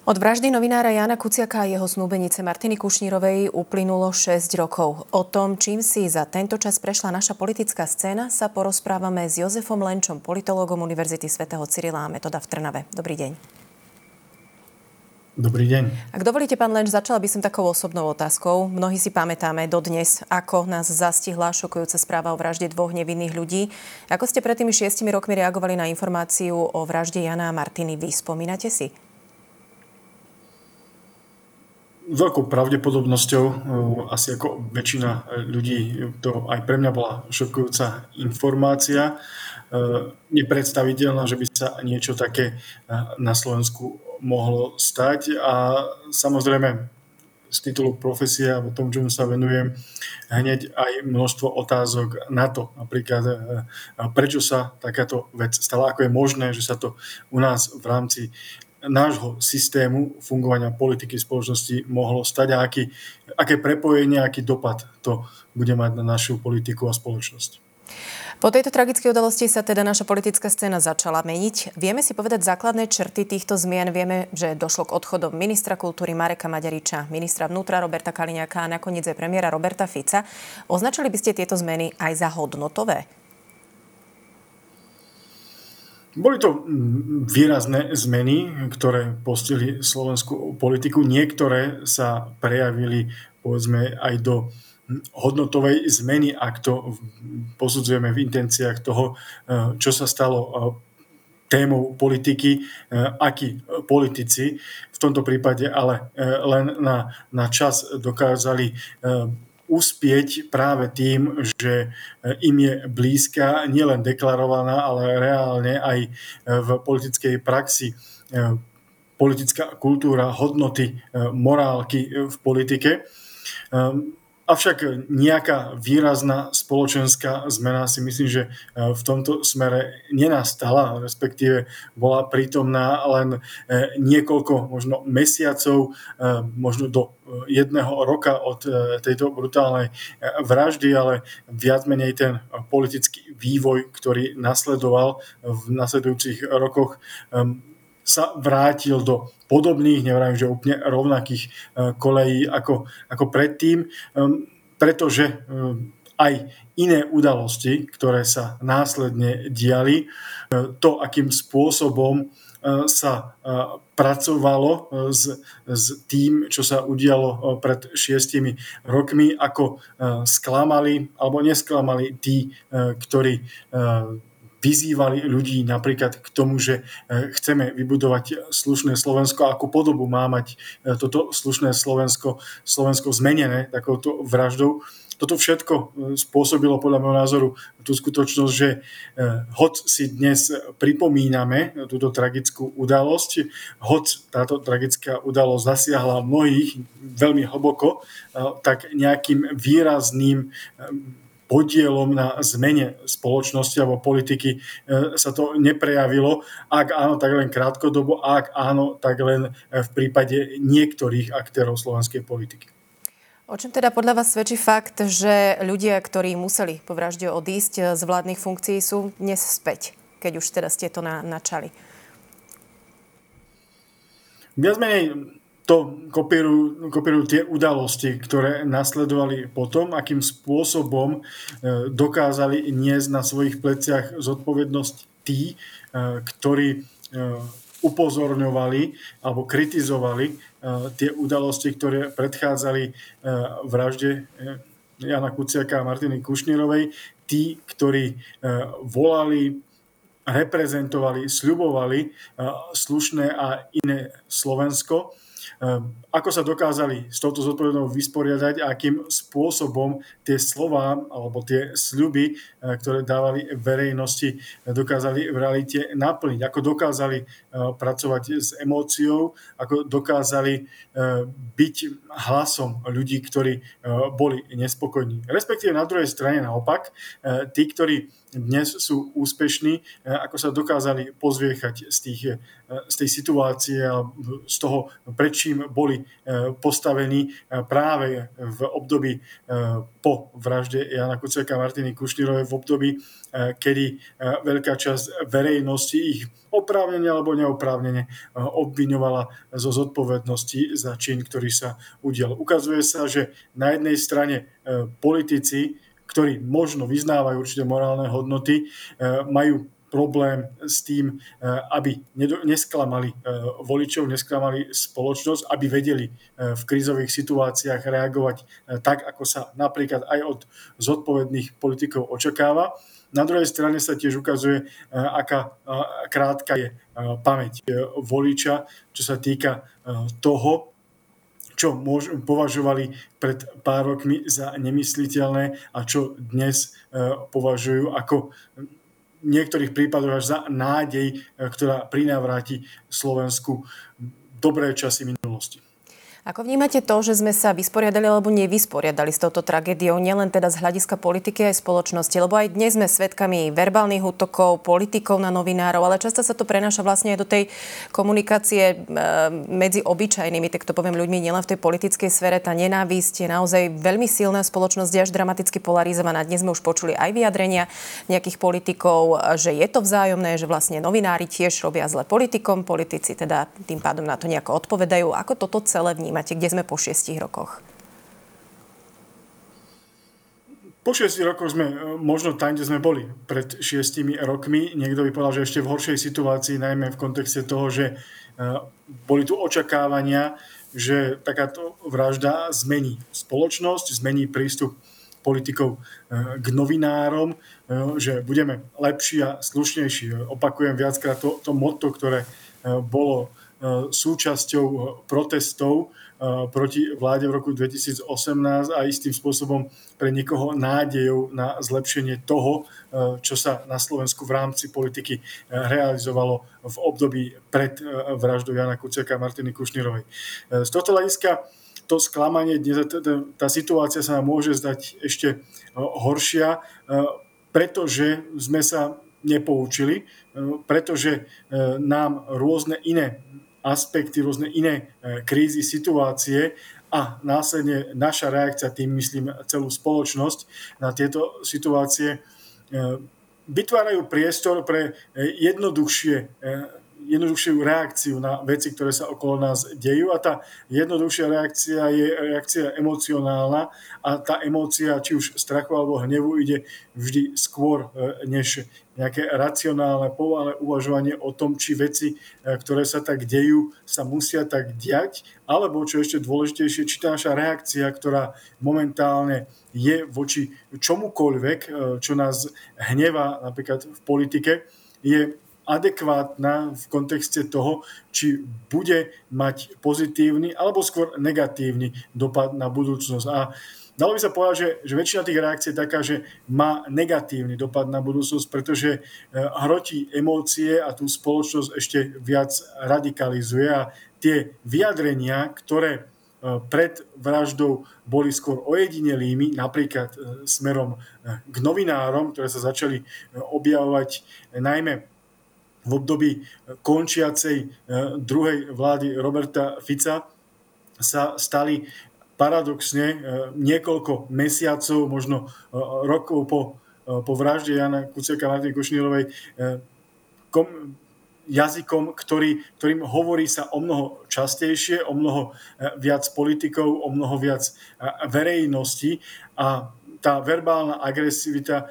Od vraždy novinára Jana Kuciaka a jeho snúbenice Martiny Kušnírovej uplynulo 6 rokov. O tom, čím si za tento čas prešla naša politická scéna, sa porozprávame s Jozefom Lenčom, politológom Univerzity svätého Cyrila a Metoda v Trnave. Dobrý deň. Dobrý deň. Ak dovolíte, pán Lenč, začala by som takou osobnou otázkou. Mnohí si pamätáme dodnes, ako nás zastihla šokujúca správa o vražde dvoch nevinných ľudí. Ako ste pred tými šiestimi rokmi reagovali na informáciu o vražde Jana a Martiny? Vy spomínate si? Veľkou pravdepodobnosťou, eh, asi ako väčšina ľudí, to aj pre mňa bola šokujúca informácia. Eh, nepredstaviteľná, že by sa niečo také eh, na Slovensku mohlo stať a samozrejme z titulu profesie alebo tomu, čomu sa venujem, hneď aj množstvo otázok na to. Napríklad, prečo sa takáto vec stala, ako je možné, že sa to u nás v rámci nášho systému fungovania politiky spoločnosti mohlo stať a aký, aké prepojenie, aký dopad to bude mať na našu politiku a spoločnosť. Po tejto tragickej udalosti sa teda naša politická scéna začala meniť. Vieme si povedať základné črty týchto zmien. Vieme, že došlo k odchodom ministra kultúry Mareka Maďariča, ministra vnútra Roberta Kaliňáka a nakoniec aj premiéra Roberta Fica. Označili by ste tieto zmeny aj za hodnotové? Boli to výrazné zmeny, ktoré postihli slovenskú politiku. Niektoré sa prejavili povedzme aj do hodnotovej zmeny, ak to posudzujeme v intenciách toho, eh, čo sa stalo eh, témou politiky, eh, akí politici v tomto prípade ale len na, na čas dokázali uspieť práve tým, že e, im je blízka, nielen deklarovaná, ale reálne aj e, v politickej praxi e, politická kultúra, hodnoty, morálky v politike. Avšak nejaká výrazná spoločenská zmena si myslím, že e, v tomto smere nenastala, respektíve bola prítomná len e, niekoľko možno mesiacov, e, možno do jedného roka od tejto brutálnej vraždy, ale viac menej ten politický vývoj, ktorý nasledoval v nasledujúcich rokoch, sa vrátil do podobných, neviem, že úplne rovnakých eh, kolejí ako, ako predtým, ehm, pretože eh, aj iné udalosti, ktoré sa následne diali, to, akým spôsobom sa pracovalo s, s tým, čo sa udialo pred šiestimi rokmi, ako sklamali alebo nesklamali tí, ktorí vyzývali ľudí napríklad k tomu, že e, chceme vybudovať slušné Slovensko, akú podobu má mať e, toto slušné Slovensko, Slovensko zmenené takouto vraždou. Toto všetko e, spôsobilo podľa môjho názoru tú skutočnosť, že hoď si dnes pripomíname túto tragickú udalosť, hoď táto tragická udalosť zasiahla mnohých veľmi hlboko, tak nejakým výrazným podielom na zmene spoločnosti alebo politiky e, sa to neprejavilo. Ak áno, tak len krátkodobo, ak áno, tak len v prípade niektorých aktérov slovenskej politiky. O čom teda podľa vás svedčí fakt, že ľudia, ktorí museli po vražde odísť z vládnych funkcií, sú dnes späť, keď už teda ste to na, načali? Viac menej to kopírujú, kopírujú tie udalosti, ktoré nasledovali potom, akým spôsobom e, dokázali niesť na svojich pleciach zodpovednosť tí, e, ktorí e, upozorňovali alebo kritizovali tie udalosti, ktoré predchádzali vražde Jana Kuciaka a Martiny Kušnírovej, tí, ktorí volali reprezentovali, sľubovali slušné a iné Slovensko ako sa dokázali s touto zodpovednou vysporiadať a akým spôsobom tie slova alebo tie sľuby, eh, ktoré dávali verejnosti, eh, dokázali v realite naplniť. Ako dokázali eh, pracovať s emóciou, ako dokázali byť hlasom ľudí, ktorí boli nespokojní. Respektíve na druhej strane naopak, tí, ktorí dnes sú úspešní, ako sa dokázali pozviechať z, tých, z tej situácie a z toho, prečím boli postavení práve v období po vražde Jana Kuceka a Martiny Kušnírovej v období, kedy veľká časť verejnosti ich oprávnene alebo neoprávnene obviňovala zo zodpovednosti za čin, ktorý sa udial. Ukazuje sa, že na jednej strane politici ktorí možno vyznávajú určité morálne hodnoty, e, majú problém s tým, e, aby nesklamali e, voličov, nesklamali spoločnosť, aby vedeli v krízových situáciách reagovať tak, ako sa napríklad aj od zodpovedných politikov očakáva. Na druhej strane sa tiež ukazuje, aká krátka je pamäť voliča, čo sa týka toho, čo môž, považovali pred pár rokmi za nemysliteľné a čo dnes e, považujú ako v niektorých prípadoch až za nádej, e, ktorá prinavráti Slovensku dobré časy minulosti. Ako vnímate to, že sme sa vysporiadali alebo nevysporiadali s touto tragédiou, nielen teda z hľadiska politiky aj spoločnosti, lebo aj dnes sme svedkami verbálnych útokov, politikov na novinárov, ale často sa to prenáša vlastne aj do tej komunikácie e, medzi obyčajnými, tak to poviem ľuďmi, nielen v tej politickej sfere. Tá nenávisť je naozaj veľmi silná spoločnosť, až dramaticky polarizovaná. Dnes sme už počuli aj vyjadrenia nejakých politikov, že je to vzájomné, že vlastne novinári tiež robia zle politikom, politici teda tým pádom na to nejako odpovedajú. Ako toto celé vnímate? Vnímate? Kde sme po šiestich rokoch? Po šiestich rokoch sme e, možno tam, kde sme boli pred šiestimi rokmi. Niekto by povedal, že ešte v horšej situácii, najmä v kontexte toho, že e, boli tu očakávania, že takáto vražda zmení spoločnosť, zmení prístup politikov e, k novinárom, že budeme lepší a slušnejší. Opakujem viackrát to, to motto, ktoré bolo súčasťou protestov proti vláde v roku 2018 a istým spôsobom pre niekoho nádejou na zlepšenie toho, čo sa na Slovensku v rámci politiky realizovalo v období pred vraždou Jana Kuciaka a Martiny Kušnírovej. Z tohto hľadiska to sklamanie, tá situácia sa nám môže zdať ešte horšia, pretože sme sa nepoučili, pretože nám rôzne iné aspekty, rôzne iné e, krízy, situácie a následne naša reakcia, tým myslím celú spoločnosť na tieto situácie, e, vytvárajú priestor pre e, jednoduchšie jednoduchšiu reakciu na veci, ktoré sa okolo nás dejú. A tá jednoduchšia reakcia je reakcia emocionálna a tá emócia, či už strachu alebo hnevu, ide vždy skôr než nejaké racionálne, povalé uvažovanie o tom, či veci, e, ktoré sa tak dejú, sa musia tak diať, alebo čo ešte dôležitejšie, či tá naša reakcia, ktorá momentálne je voči čomukoľvek, e, čo nás hneva napríklad v politike, je adekvátna v kontexte toho, či bude mať pozitívny alebo skôr negatívny dopad na budúcnosť. A dalo by sa povedať, že, že väčšina tých reakcií je taká, že má negatívny dopad na budúcnosť, pretože eh, hrotí emócie a tú spoločnosť ešte viac radikalizuje a tie vyjadrenia, ktoré eh, pred vraždou boli skôr ojedinelými, napríklad eh, smerom k novinárom, ktoré sa začali objavovať najmä v období končiacej e, druhej vlády Roberta Fica sa stali paradoxne e, niekoľko mesiacov, možno e, rokov po, po vražde Jana Kuciaka a Martiny Kušnírovej kom, jazykom, ktorý, ktorým hovorí sa o mnoho častejšie, o mnoho viac politikov, o mnoho viac verejnosti a tá verbálna agresivita e,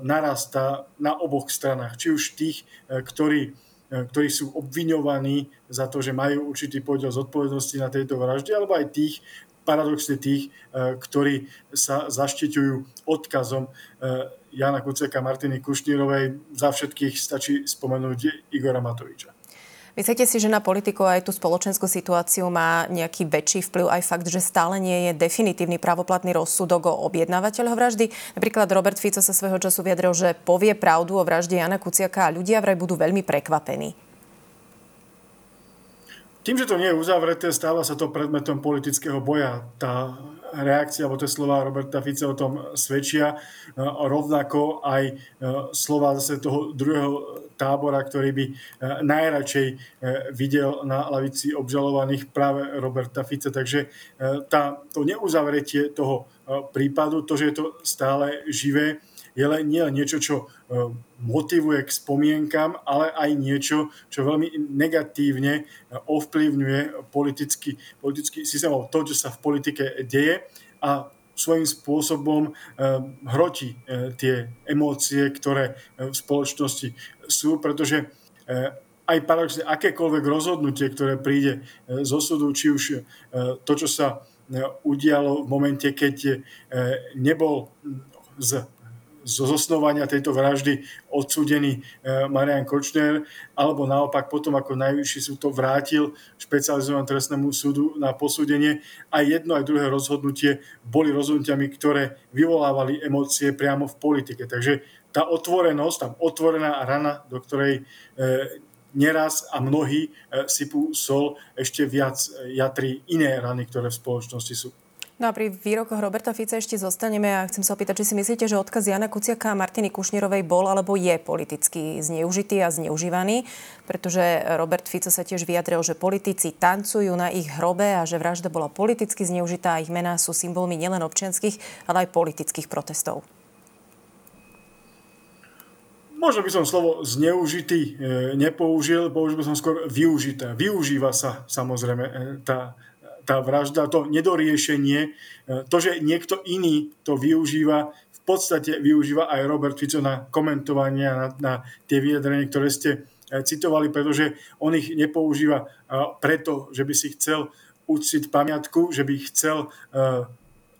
narastá na oboch stranách. Či už tých, e, ktorí, e, ktorí sú obviňovaní za to, že majú určitý podiel zodpovednosti na tejto vražde, alebo aj tých, paradoxne tých, ktorí sa zaštiťujú odkazom Jana Kuceka Martiny Kušnírovej. Za všetkých stačí spomenúť Igora Matoviča. Myslíte si, že na politiku aj tú spoločenskú situáciu má nejaký väčší vplyv aj fakt, že stále nie je definitívny pravoplatný rozsudok o objednávateľov vraždy? Napríklad Robert Fico sa svojho času vyjadril, že povie pravdu o vražde Jana Kuciaka a ľudia vraj budú veľmi prekvapení. Tým, že to nie je uzavreté, stáva sa to predmetom politického boja. Tá reakcia, alebo tie slova Roberta Fica o tom svedčia. Rovnako aj slova zase toho druhého tábora, ktorý by najradšej videl na lavici obžalovaných práve Roberta Fica. Takže tá, to neuzavretie toho prípadu, to, že je to stále živé, je len, nie niečo, čo e, motivuje k spomienkam, ale aj niečo, čo veľmi negatívne e, ovplyvňuje politický, politický systém, to, čo sa v politike deje a svojím spôsobom e, hrotí tie emócie, ktoré v spoločnosti sú, pretože aj paradoxne akékoľvek rozhodnutie, ktoré príde zo súdu, či už to, čo sa udialo v momente, keď nebol z zo zosnovania tejto vraždy odsúdený e, Marian Kočner, alebo naopak potom, ako najvyšší súd to vrátil špecializovanému trestnému súdu na posúdenie. Aj jedno, aj druhé rozhodnutie boli rozhodnutiami, ktoré vyvolávali emócie priamo v politike. Takže tá otvorenosť, tam otvorená rana, do ktorej e, neraz a mnohí e, sypú sol, ešte viac jatrí iné rany, ktoré v spoločnosti sú. No a pri výrokoch Roberta Fica ešte zostaneme a chcem sa opýtať, či si myslíte, že odkaz Jana Kuciaka a Martiny Kušnírovej bol alebo je politicky zneužitý a zneužívaný, pretože Robert Fico sa tiež vyjadril, že politici tancujú na ich hrobe a že vražda bola politicky zneužitá a ich mená sú symbolmi nielen občianských, ale aj politických protestov. Možno by som slovo zneužitý e, nepoužil, použil by som skôr využité. Využíva sa samozrejme e, tá tá vražda, to nedoriešenie, e, to, že niekto iný to využíva, v podstate využíva aj Robert Fico na komentovanie a na, na tie vyjadrenia, ktoré ste e, citovali, pretože on ich nepoužíva e, preto, že by si chcel uctiť pamiatku, že by chcel,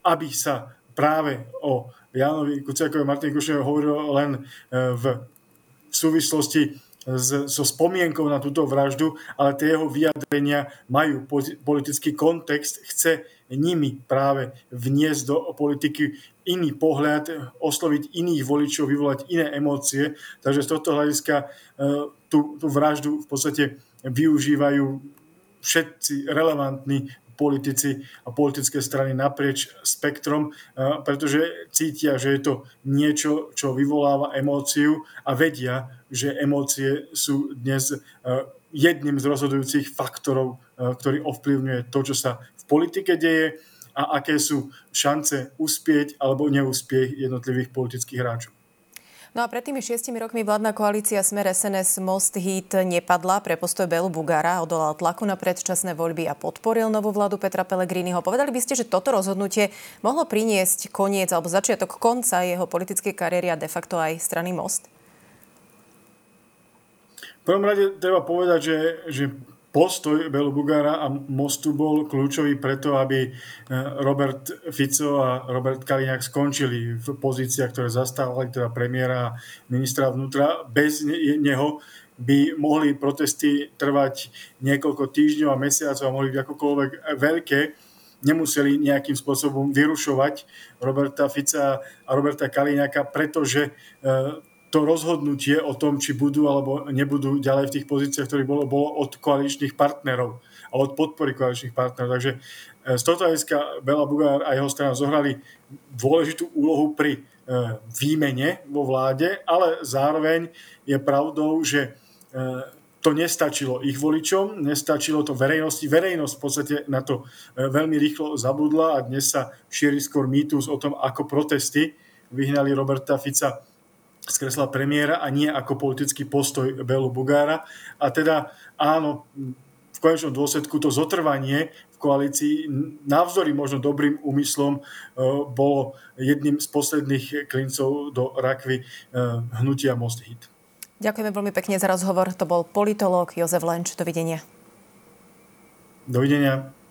aby sa práve o Jánovi Kuciakovi a Martine Kušnerovi hovorilo len v súvislosti so spomienkou na túto vraždu, ale tie jeho vyjadrenia majú politický kontext, chce nimi práve vniesť do politiky iný pohľad, osloviť iných voličov, vyvolať iné emócie. Takže z tohto hľadiska e, tú, tú vraždu v podstate využívajú všetci relevantní politici a politické strany naprieč spektrom, e, pretože cítia, že je to niečo, čo vyvoláva emóciu a vedia, že emócie sú dnes e, jedným z rozhodujúcich faktorov, e, ktorý ovplyvňuje to, čo sa v politike deje a aké sú šance uspieť alebo neúspieť jednotlivých politických hráčov. No a pred tými šiestimi rokmi vládna koalícia Smer SNS Most Hit nepadla pre postoj Belu Bugara, odolal tlaku na predčasné voľby a podporil novú vládu Petra Pellegriniho. Povedali by ste, že toto rozhodnutie mohlo priniesť koniec alebo začiatok konca jeho politickej kariéry a de facto aj strany Most? V prvom rade treba povedať, že, že postoj Belu Bugara a Mostu bol kľúčový preto, aby e, Robert Fico a Robert Kaliňák skončili v pozíciách, ktoré zastávali, teda premiéra a ministra vnútra. Bez neho by mohli protesty trvať niekoľko týždňov a mesiacov a mohli byť akokoľvek veľké nemuseli nejakým spôsobom vyrušovať Roberta Fica a Roberta Kaliňáka, pretože e, to rozhodnutie o tom, či budú alebo nebudú ďalej v tých pozíciách, ktorých bolo, bolo od koaličných partnerov a od podpory koaličných partnerov. Takže e, z tohto hľadiska Bela Bugár a jeho strana zohrali dôležitú úlohu pri e, výmene vo vláde, ale zároveň je pravdou, že e, to nestačilo ich voličom, nestačilo to verejnosti. Verejnosť v podstate na to veľmi rýchlo zabudla a dnes sa šíri skôr mýtus o tom, ako protesty vyhnali Roberta Fica z kresla premiéra a nie ako politický postoj Belu Bugára. A teda áno, v konečnom dôsledku to zotrvanie v koalícii navzdory možno dobrým úmyslom e, bolo jedným z posledných klincov do rakvy e, hnutia Most Hit. Ďakujeme veľmi pekne za rozhovor. To bol politológ Jozef Lenč. Dovidenia. Dovidenia.